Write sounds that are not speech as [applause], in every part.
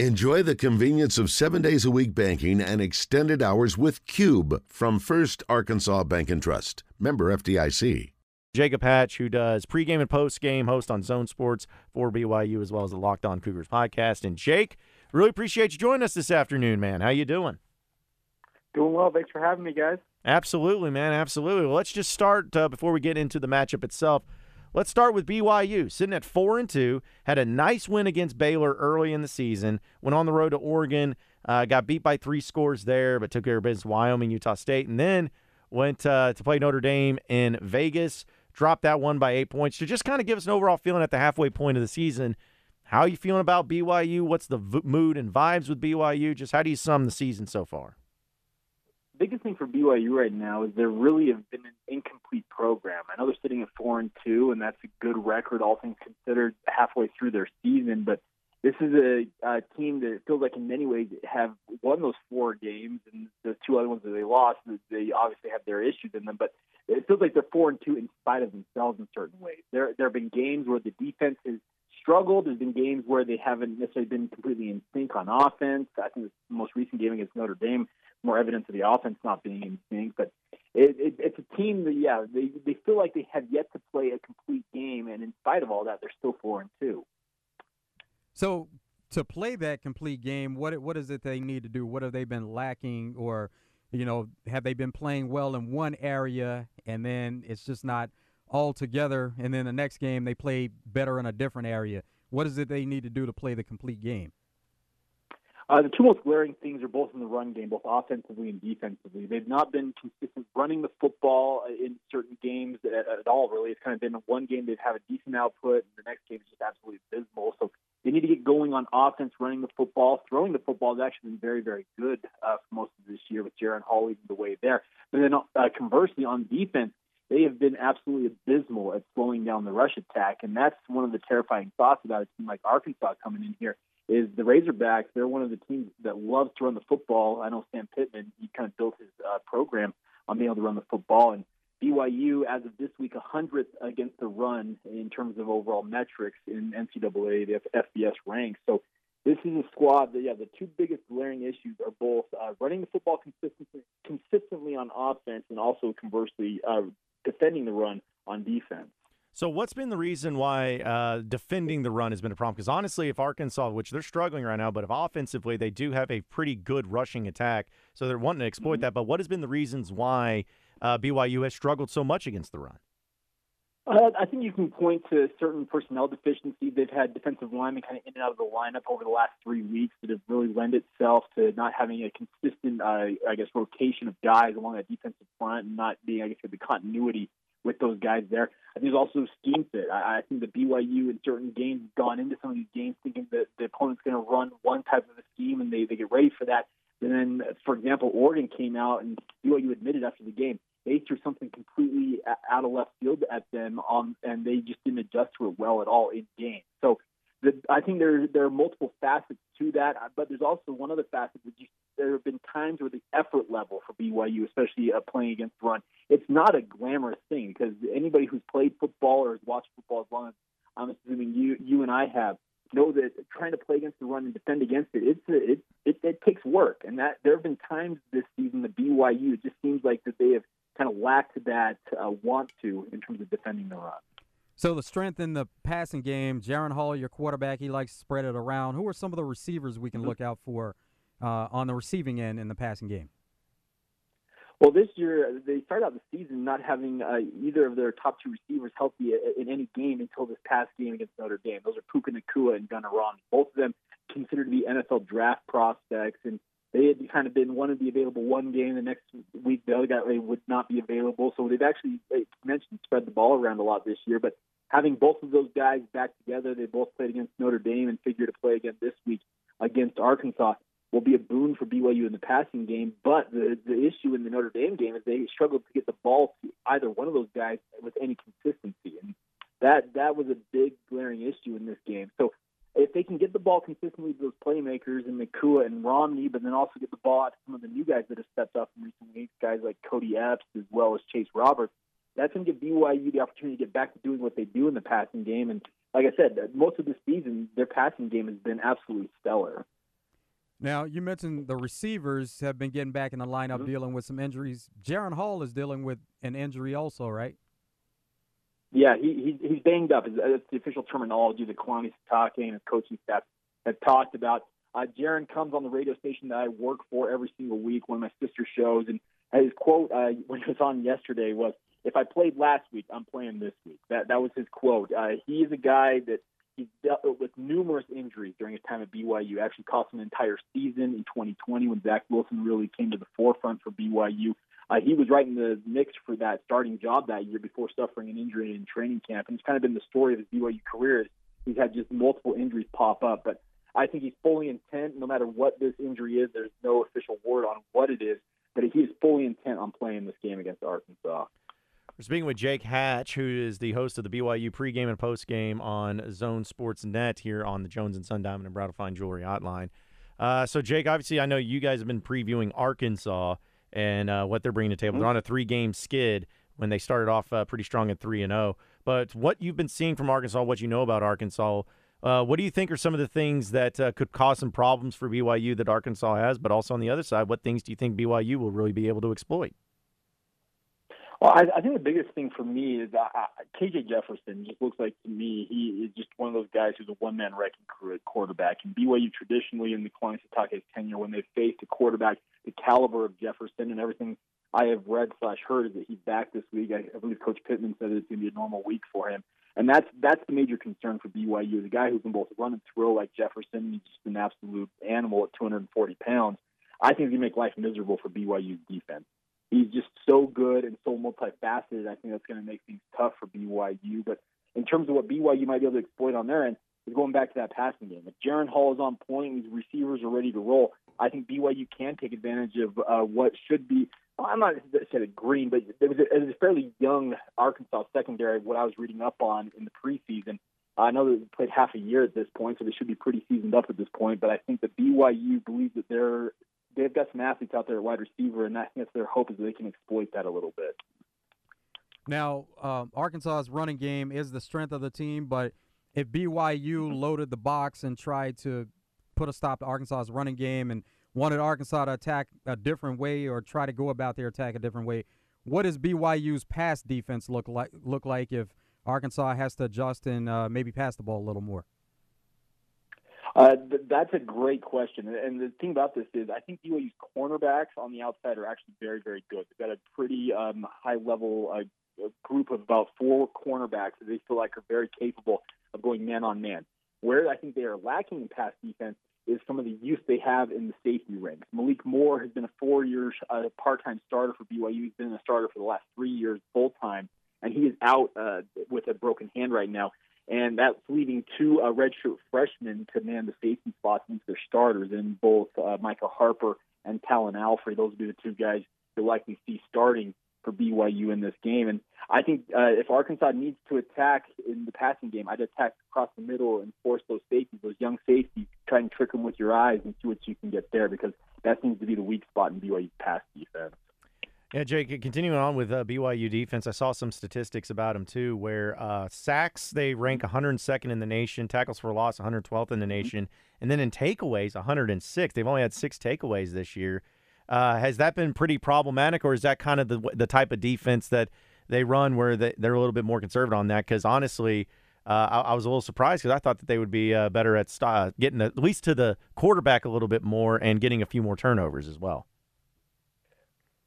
Enjoy the convenience of seven days a week banking and extended hours with Cube from First Arkansas Bank and Trust. Member FDIC. Jacob Hatch, who does pregame and postgame host on Zone Sports for BYU as well as the Locked On Cougars podcast. And Jake, really appreciate you joining us this afternoon, man. How you doing? Doing well. Thanks for having me, guys. Absolutely, man. Absolutely. Well, let's just start uh, before we get into the matchup itself. Let's start with BYU, sitting at four and two. Had a nice win against Baylor early in the season. Went on the road to Oregon, uh, got beat by three scores there, but took care of business. Wyoming, Utah State, and then went uh, to play Notre Dame in Vegas. Dropped that one by eight points to just kind of give us an overall feeling at the halfway point of the season. How are you feeling about BYU? What's the v- mood and vibes with BYU? Just how do you sum the season so far? Biggest thing for BYU right now is they really have been an incomplete program. I know they're sitting at four and two, and that's a good record, all things considered, halfway through their season. But this is a, a team that feels like, in many ways, have won those four games, and the two other ones that they lost, they obviously have their issues in them. But it feels like they're four and two in spite of themselves in certain ways. There, there have been games where the defense has struggled. There's been games where they haven't necessarily been completely in sync on offense. I think the most recent game against Notre Dame more evidence of the offense not being in sync. But it, it, it's a team that, yeah, they they feel like they have yet to play a complete game, and in spite of all that, they're still four and two. So to play that complete game, what what is it they need to do? What have they been lacking, or you know, have they been playing well in one area and then it's just not all together, and then the next game they play better in a different area? What is it they need to do to play the complete game? Uh, the two most glaring things are both in the run game, both offensively and defensively. They've not been consistent running the football in certain games at, at all, really. It's kind of been one game they've had a decent output, and the next game is just absolutely abysmal. So they need to get going on offense, running the football. Throwing the football has actually been very, very good uh, for most of this year with Jaren Hall leading the way there. But then uh, conversely, on defense, they have been absolutely abysmal at slowing down the rush attack, and that's one of the terrifying thoughts about a team like Arkansas coming in here is the Razorbacks. They're one of the teams that loves to run the football. I know Sam Pittman. He kind of built his uh, program on being able to run the football, and BYU, as of this week, a hundredth against the run in terms of overall metrics in NCAA the FBS ranks. So this is a squad that, yeah, the two biggest glaring issues are both uh, running the football consistently, consistently on offense, and also conversely uh, defending the run on defense. So, what's been the reason why uh, defending the run has been a problem? Because honestly, if Arkansas, which they're struggling right now, but if offensively they do have a pretty good rushing attack, so they're wanting to exploit mm-hmm. that. But what has been the reasons why uh, BYU has struggled so much against the run? Uh, I think you can point to certain personnel deficiencies. They've had defensive linemen kind of in and out of the lineup over the last three weeks that have really lent itself to not having a consistent, uh, I guess, rotation of guys along that defensive front and not being, I guess, the continuity with those guys there. I think there's also scheme fit. I, I think the BYU in certain games gone into some of these games thinking that the opponent's going to run one type of a scheme and they, they get ready for that. And then, for example, Oregon came out and BYU admitted after the game they threw something completely out of left field at them, um, and they just didn't adjust to it well at all in game. So the, I think there there are multiple facets to that, but there's also one other facet that you, there have been times where the effort level for BYU, especially uh, playing against run, it's not a glamorous thing because anybody who's played football or has watched football as long as I'm assuming you you and I have know that trying to play against the run and defend against it, it's a, it, it it takes work, and that there have been times this season the BYU it just seems like that they have kind of lacked that uh, want to in terms of defending the run. So the strength in the passing game, Jaren Hall, your quarterback, he likes to spread it around. Who are some of the receivers we can mm-hmm. look out for uh, on the receiving end in the passing game? Well, this year they started out the season not having uh, either of their top two receivers healthy in any game until this past game against Notre Dame. Those are Puka Nacua and Gunnar Romney. Both of them considered to be NFL draft prospects, and they had kind of been one of the available one game. The next week, the other guy would not be available. So they've actually, mentioned, spread the ball around a lot this year. But having both of those guys back together, they both played against Notre Dame and figure to play again this week against Arkansas will be a boon for BYU in the passing game. But the the issue in the Notre Dame game is they struggled to get the ball to either one of those guys with any consistency, and that that was a big glaring issue in this game. So if they can get the ball consistently to those playmakers in Nacua and Romney, but then also get the ball out to some of the new guys that have stepped up in recent weeks, guys like Kody Epps as well as Chase Roberts, that's going to give BYU the opportunity to get back to doing what they do in the passing game. And like I said, most of the season, their passing game has been absolutely stellar. Now, you mentioned the receivers have been getting back in the lineup Mhm. dealing with some injuries. Jaren Hall is dealing with an injury also, right? Yeah, he, he he's banged up. That's the official terminology that Kalani Sitake and his coaching staff have talked about. Uh, Jaron comes on the radio station that I work for every single week, one of my sister shows, and his quote uh, [laughs] when he was on yesterday was, "If I played last week, I'm playing this week." That that was his quote. Uh, he is a guy that he's dealt with numerous injuries during his time at BYU. Actually, cost him an entire season in 2020 when Zach Wilson really came to the forefront for BYU. Uh, he was right in the mix for that starting job that year before suffering an injury in training camp, and it's kind of been the story of his BYU career. He's had just multiple injuries pop up, but I think he's fully intent. No matter what this injury is, there's no official word on what it is, but he is fully intent on playing this game against Arkansas. We're speaking with Jake Hatch, who is the host of the BYU pregame and postgame on Zone Sports Net here on the Jones and Sun Diamond and Brown Fine Jewelry Hotline. Uh, so, Jake, obviously, I know you guys have been previewing Arkansas and uh, what they're bringing to the table. They're on a three-game skid when they started off uh, pretty strong at three and zero. But what you've been seeing from Arkansas, what you know about Arkansas, uh, what do you think are some of the things that uh, could cause some problems for BYU that Arkansas has? But also on the other side, what things do you think BYU will really be able to exploit? Well, I, I think the biggest thing for me is uh, KJ Jefferson just looks like to me he is just one of those guys who's a one man wrecking crew at quarterback. And BYU traditionally in the Kalani Sitake's tenure, when they've faced a quarterback the caliber of Jefferson and everything I have read slash heard is that he's back this week. I, I believe Coach Pittman said it's going to be a normal week for him, and that's that's the major concern for BYU. The guy who can both run and throw like Jefferson, he's just an absolute animal at 240 pounds. I think to make life miserable for BYU's defense he's just so good and so multifaceted. I think that's going to make things tough for BYU. But in terms of what BYU might be able to exploit on their end, is going back to that passing game. If Jaren Hall is on point, these receivers are ready to roll. I think BYU can take advantage of uh, what should be. Well, I'm not said it green, but there was, a, it was a fairly young Arkansas secondary. What I was reading up on in the preseason. I know that they played half a year at this point, so they should be pretty seasoned up at this point. But I think that BYU believes that they're they've got some athletes out there at wide receiver, and I guess their hope is they can exploit that a little bit. Now, um, Arkansas's running game is the strength of the team, but if BYU loaded the box and tried to put a stop to Arkansas's running game and wanted Arkansas to attack a different way or try to go about their attack a different way, what does BYU's pass defense look like? Look like if Arkansas has to adjust and uh, maybe pass the ball a little more? Uh, th- that's a great question. And the thing about this is, I think BYU's cornerbacks on the outside are actually very, very good. They've got a pretty um, high level uh, group of about four cornerbacks that they feel like are very capable of going man on man. Where I think they are lacking in pass defense is some of the youth they have in the safety ranks. Malik Moore has been a four year uh, part time starter for BYU. He's been a starter for the last three years full time, and he is out uh, with a broken hand right now and that's leading two uh, redshirt freshmen to man the safety spots into their starters in both uh, Micah Harper and Talan Alfrey. Those would be the two guys you'll likely see starting for BYU in this game. And I think uh, if Arkansas needs to attack in the passing game, I'd attack across the middle and force those safeties, those young safeties, try and trick them with your eyes and see what you can get there because that seems to be the weak spot in BYU's pass defense. Yeah, Jake, continuing on with uh, BYU defense, I saw some statistics about them too, where uh, sacks, they rank 102nd in the nation, tackles for loss, 112th in the nation, and then in takeaways, 106. They've only had six takeaways this year. Uh, has that been pretty problematic, or is that kind of the, the type of defense that they run where they, they're a little bit more conservative on that? Because honestly, uh, I, I, was a little surprised because I thought that they would be uh, better at st- getting at least to the quarterback a little bit more and getting a few more turnovers as well.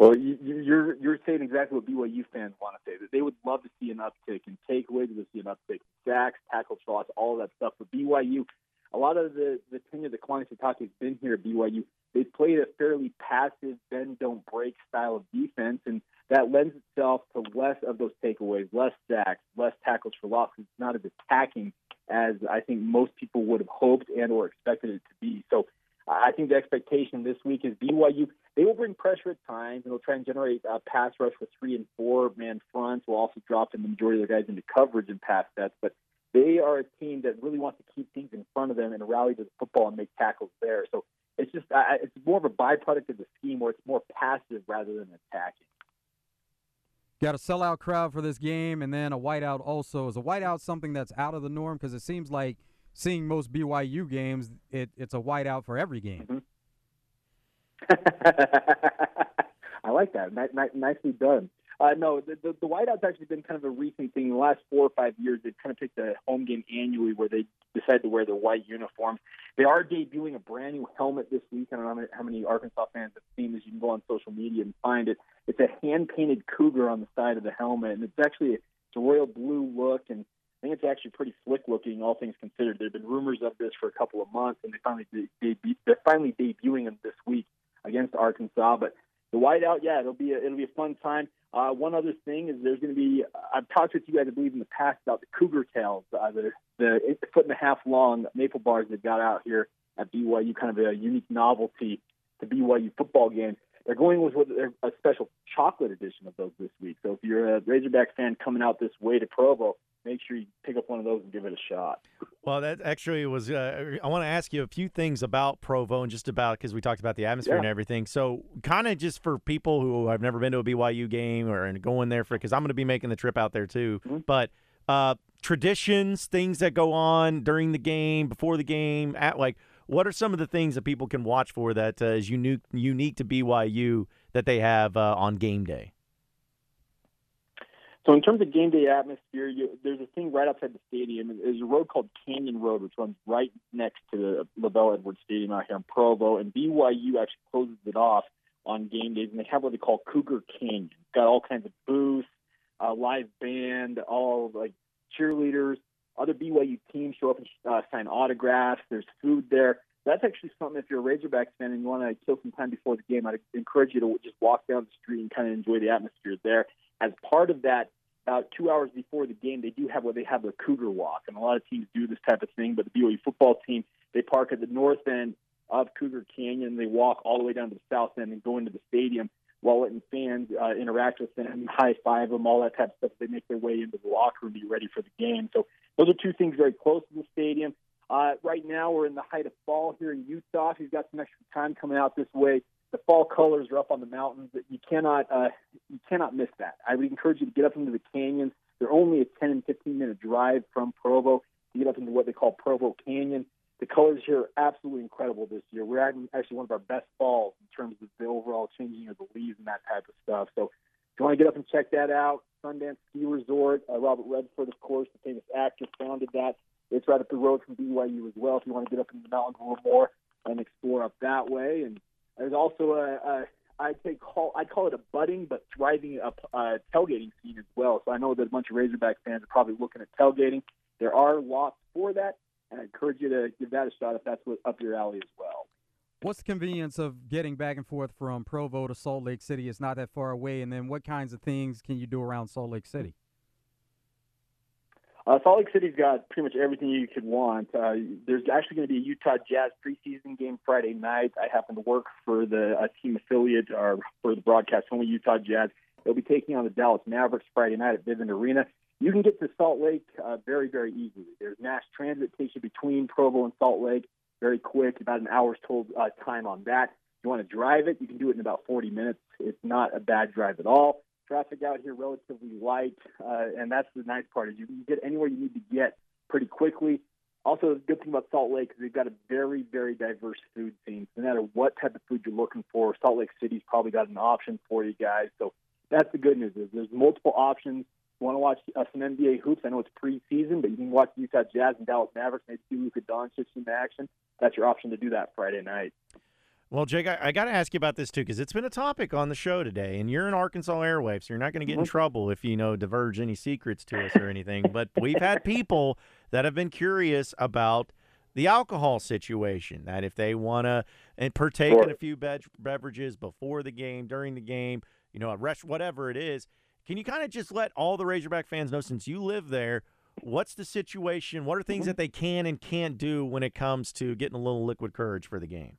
Well, you, you're you're saying exactly what BYU fans want to say that they would love to see an uptick in takeaways, to see an uptick in sacks, tackle for loss, all that stuff. But BYU, a lot of the the tenure that Kalani Sitake has been here at BYU, they've played a fairly passive, bend don't break style of defense, and that lends itself to less of those takeaways, less sacks, less tackles for loss. It's not as attacking as I think most people would have hoped and or expected it to be. So I think the expectation this week is BYU. They will bring pressure at times, and they'll try and generate a pass rush with three and four man fronts. Will also drop in the majority of their guys into coverage and pass sets. But they are a team that really wants to keep things in front of them and rally to the football and make tackles there. So it's just uh, it's more of a byproduct of the scheme where it's more passive rather than attacking. Got a sellout crowd for this game, and then a whiteout also. Is a whiteout something that's out of the norm? Because it seems like seeing most BYU games, it, it's a whiteout for every game. Mm-hmm. [laughs] I like that. Nicely done. Uh, no, the, the, the whiteout's actually been kind of a recent thing. In the last four or five years, they've kind of picked a home game annually where they decide to wear their white uniforms. They are debuting a brand new helmet this week. I don't know how many Arkansas fans have seen this. You can go on social media and find it. It's a hand painted cougar on the side of the helmet, and it's actually it's a royal blue look, and I think it's actually pretty slick looking, all things considered. There have been rumors of this for a couple of months, and they finally de- de- they're finally debuting them this week against Arkansas. But the whiteout, yeah, it'll be a, it'll be a fun time. Uh, one other thing is there's going to be I've talked with you guys, I believe, in the past about the cougar tails, uh, the the foot and a half long maple bars that got out here at BYU, kind of a unique novelty to BYU football games. They're going with what, a special chocolate edition of those this week. So if you're a Razorback fan coming out this way to Provo, make sure you pick up one of those and give it a shot. Well, that actually was. Uh, I want to ask you a few things about Provo and just about because we talked about the atmosphere yeah. and everything. So, kind of just for people who have never been to a BYU game or going there for, because I'm going to be making the trip out there too. Mm-hmm. But uh, traditions, things that go on during the game, before the game, at like what are some of the things that people can watch for that uh, is unique unique to BYU that they have uh, on game day? So in terms of game day atmosphere, you, there's a thing right outside the stadium. There's a road called Canyon Road, which runs right next to the LaVell Edwards Stadium out here in Provo, and BYU actually closes it off on game days, and they have what they call Cougar Canyon. It's got all kinds of booths, live band, all like cheerleaders. Other BYU teams show up and uh, sign autographs. There's food there. That's actually something. If you're a Razorbacks fan and you want to kill some time before the game, I'd encourage you to just walk down the street and kind of enjoy the atmosphere there as part of that, about two hours before the game, they do have what they have the Cougar Walk, and a lot of teams do this type of thing. But the BYU football team, they park at the north end of Cougar Canyon. They walk all the way down to the south end and go into the stadium while letting fans uh, interact with them, high five them, all that type of stuff. They make their way into the locker room be ready for the game. So those are two things very close to the stadium. Uh, right now, we're in the height of fall here in Utah. If you've got some extra time coming out this way, the fall colors are up on the mountains. You cannot uh, you cannot miss that. I would encourage you to get up into the canyons. They're only a 10 and 15 minute drive from Provo. You get up into what they call Provo Canyon. The colors here are absolutely incredible this year. We're actually one of our best falls in terms of the overall changing of the leaves and that type of stuff. So if you want to get up and check that out, Sundance Ski Resort, uh, Robert Redford, of course, the famous actor, founded that. It's right up the road from BYU as well. If you want to get up in the mountains a little more and explore up that way, and there's also a, a I'd say call I'd call it a budding but thriving up uh, tailgating scene as well. So I know that a bunch of Razorback fans are probably looking at tailgating. There are lots for that, and I encourage you to give that a shot if that's what, up your alley as well. What's the convenience of getting back and forth from Provo to Salt Lake City? It's not that far away, and then what kinds of things can you do around Salt Lake City? Uh, Salt Lake City's got pretty much everything you could want. Uh, there's actually going to be a Utah Jazz preseason game Friday night. I happen to work for the uh, team affiliate or for the broadcast only Utah Jazz. They'll be taking on the Dallas Mavericks Friday night at Vivint Arena. You can get to Salt Lake uh, very, very easily. There's mass transit takes between Provo and Salt Lake very quick, about an hour's told uh, time on that. If you want to drive it, you can do it in about 40 minutes. It's not a bad drive at all. Traffic out here relatively light, uh, and that's the nice part is you can get anywhere you need to get pretty quickly. Also, the good thing about Salt Lake is they've got a very, very diverse food scene. No matter what type of food you're looking for, Salt Lake City's probably got an option for you guys. So that's the good news is there's multiple options. Want to watch uh, some NBA hoops? I know it's preseason, but you can watch Utah Jazz and Dallas Mavericks. Maybe see Luka Doncic in action. That's your option to do that Friday night. Well, Jake, I, I got to ask you about this too because it's been a topic on the show today, and you're in Arkansas airwaves, so you're not going to get in mm-hmm. trouble if you know divulge any secrets to us or anything. but we've had people that have been curious about the alcohol situation. That if they want to and partake sure. in a few be- beverages before the game, during the game, you know, a rush, whatever it is, can you kind of just let all the Razorback fans know since you live there? What's the situation? What are things mm-hmm. that they can and can't do when it comes to getting a little liquid courage for the game?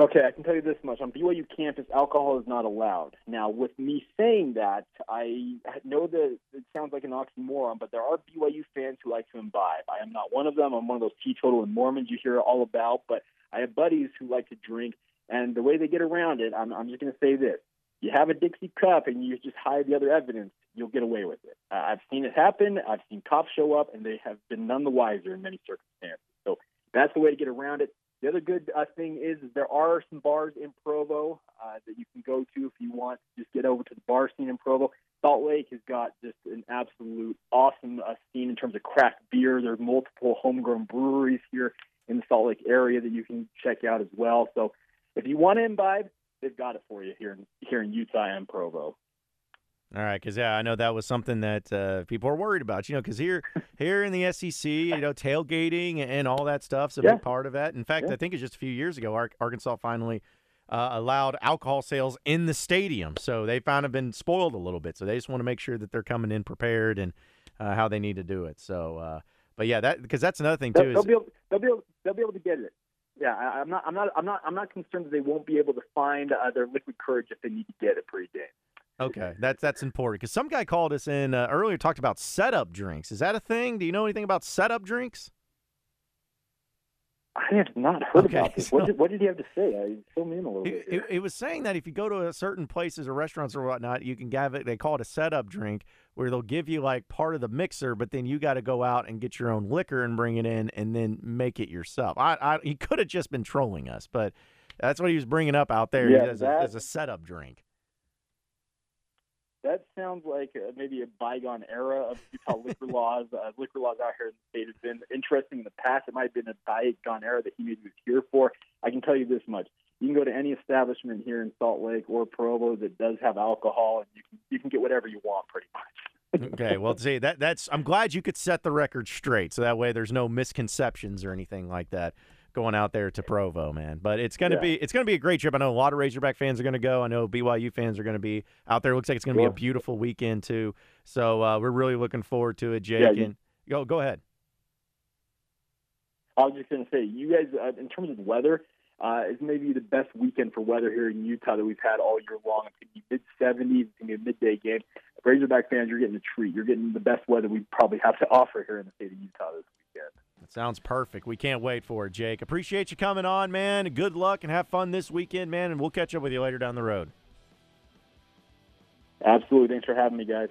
Okay, I can tell you this much. On BYU campus, alcohol is not allowed. Now, with me saying that, I know that it sounds like an oxymoron, but there are BYU fans who like to imbibe. I am not one of them. I'm one of those teetotal and Mormons you hear all about, but I have buddies who like to drink, and the way they get around it, I'm, I'm just going to say this. You have a Dixie cup and you just hide the other evidence, you'll get away with it. Uh, I've seen it happen. I've seen cops show up, and they have been none the wiser in many circumstances. So that's the way to get around it The other good uh, thing is, there are some bars in Provo uh, that you can go to if you want just get over to the bar scene in Provo. Salt Lake has got just an absolute awesome uh, scene in terms of craft beer. There are multiple homegrown breweries here in the Salt Lake area that you can check out as well. So if you want to imbibe, they've got it for you here in here in Utah and Provo. All right, because yeah, I know that was something that uh, people are worried about. You know, because here, [laughs] here in the SEC, you know, tailgating and all that stuff's a Yeah. big part of that. In fact, Yeah. I think it's just a few years ago, Ar- Arkansas finally uh, allowed alcohol sales in the stadium. So they kind of been spoiled a little bit. So they just want to make sure that they're coming in prepared and uh, how they need to do it. So, uh, but yeah, that because that's another thing They'll, too. they'll be able, they'll be able, they'll be able to get it. Yeah, I, I'm not, I'm not, I'm not, I'm not concerned that they won't be able to find uh, their liquid courage if they need to get it pregame. okay, that's that's important because some guy called us in uh, earlier talked about setup drinks. Is that a thing? Do you know anything about setup drinks? I have not heard Okay, about this. so- What did, what did he have to say? I fill me in a little It, bit. it, it was saying that if you go to a certain places or restaurants or whatnot, you can have it. They call it a setup drink, where they'll give you like part of the mixer, but then you got to go out and get your own liquor and bring it in, and then make it yourself. I, I he could have just been trolling us, but that's what he was bringing up out there Yeah, as, a, that- as a setup drink. That sounds like uh, maybe a bygone era of Utah [laughs] liquor laws. Uh, liquor laws out here in the state have been interesting in the past. It might have been a bygone era that he maybe was here for. I can tell you this much: you can go to any establishment here in Salt Lake or Provo that does have alcohol, and you can you can get whatever you want, pretty much. [laughs] Okay, well, see that that's. I'm glad you could set the record straight, so that way there's no misconceptions or anything like that going out there to Provo, man. But it's gonna Yeah. be it's gonna be a great trip. I know a lot of Razorback fans are gonna go. I know BYU fans are gonna be out there. It Looks like it's gonna be a beautiful weekend too. So uh, we're really looking forward to it, Jake. Yeah, you- and go go ahead. I was just going to say, you guys, uh, in terms of weather, uh, is maybe the best weekend for weather here in Utah that we've had all year long. It's going to be mid 70s. It's going to be a midday game. Razorback fans, you're getting a treat. You're getting the best weather we probably have to offer here in the state of Utah this weekend. That sounds perfect. We can't wait for it, Jake. Appreciate you coming on, man. Good luck and have fun this weekend, man. And we'll catch up with you later down the road. Absolutely. Thanks for having me, guys.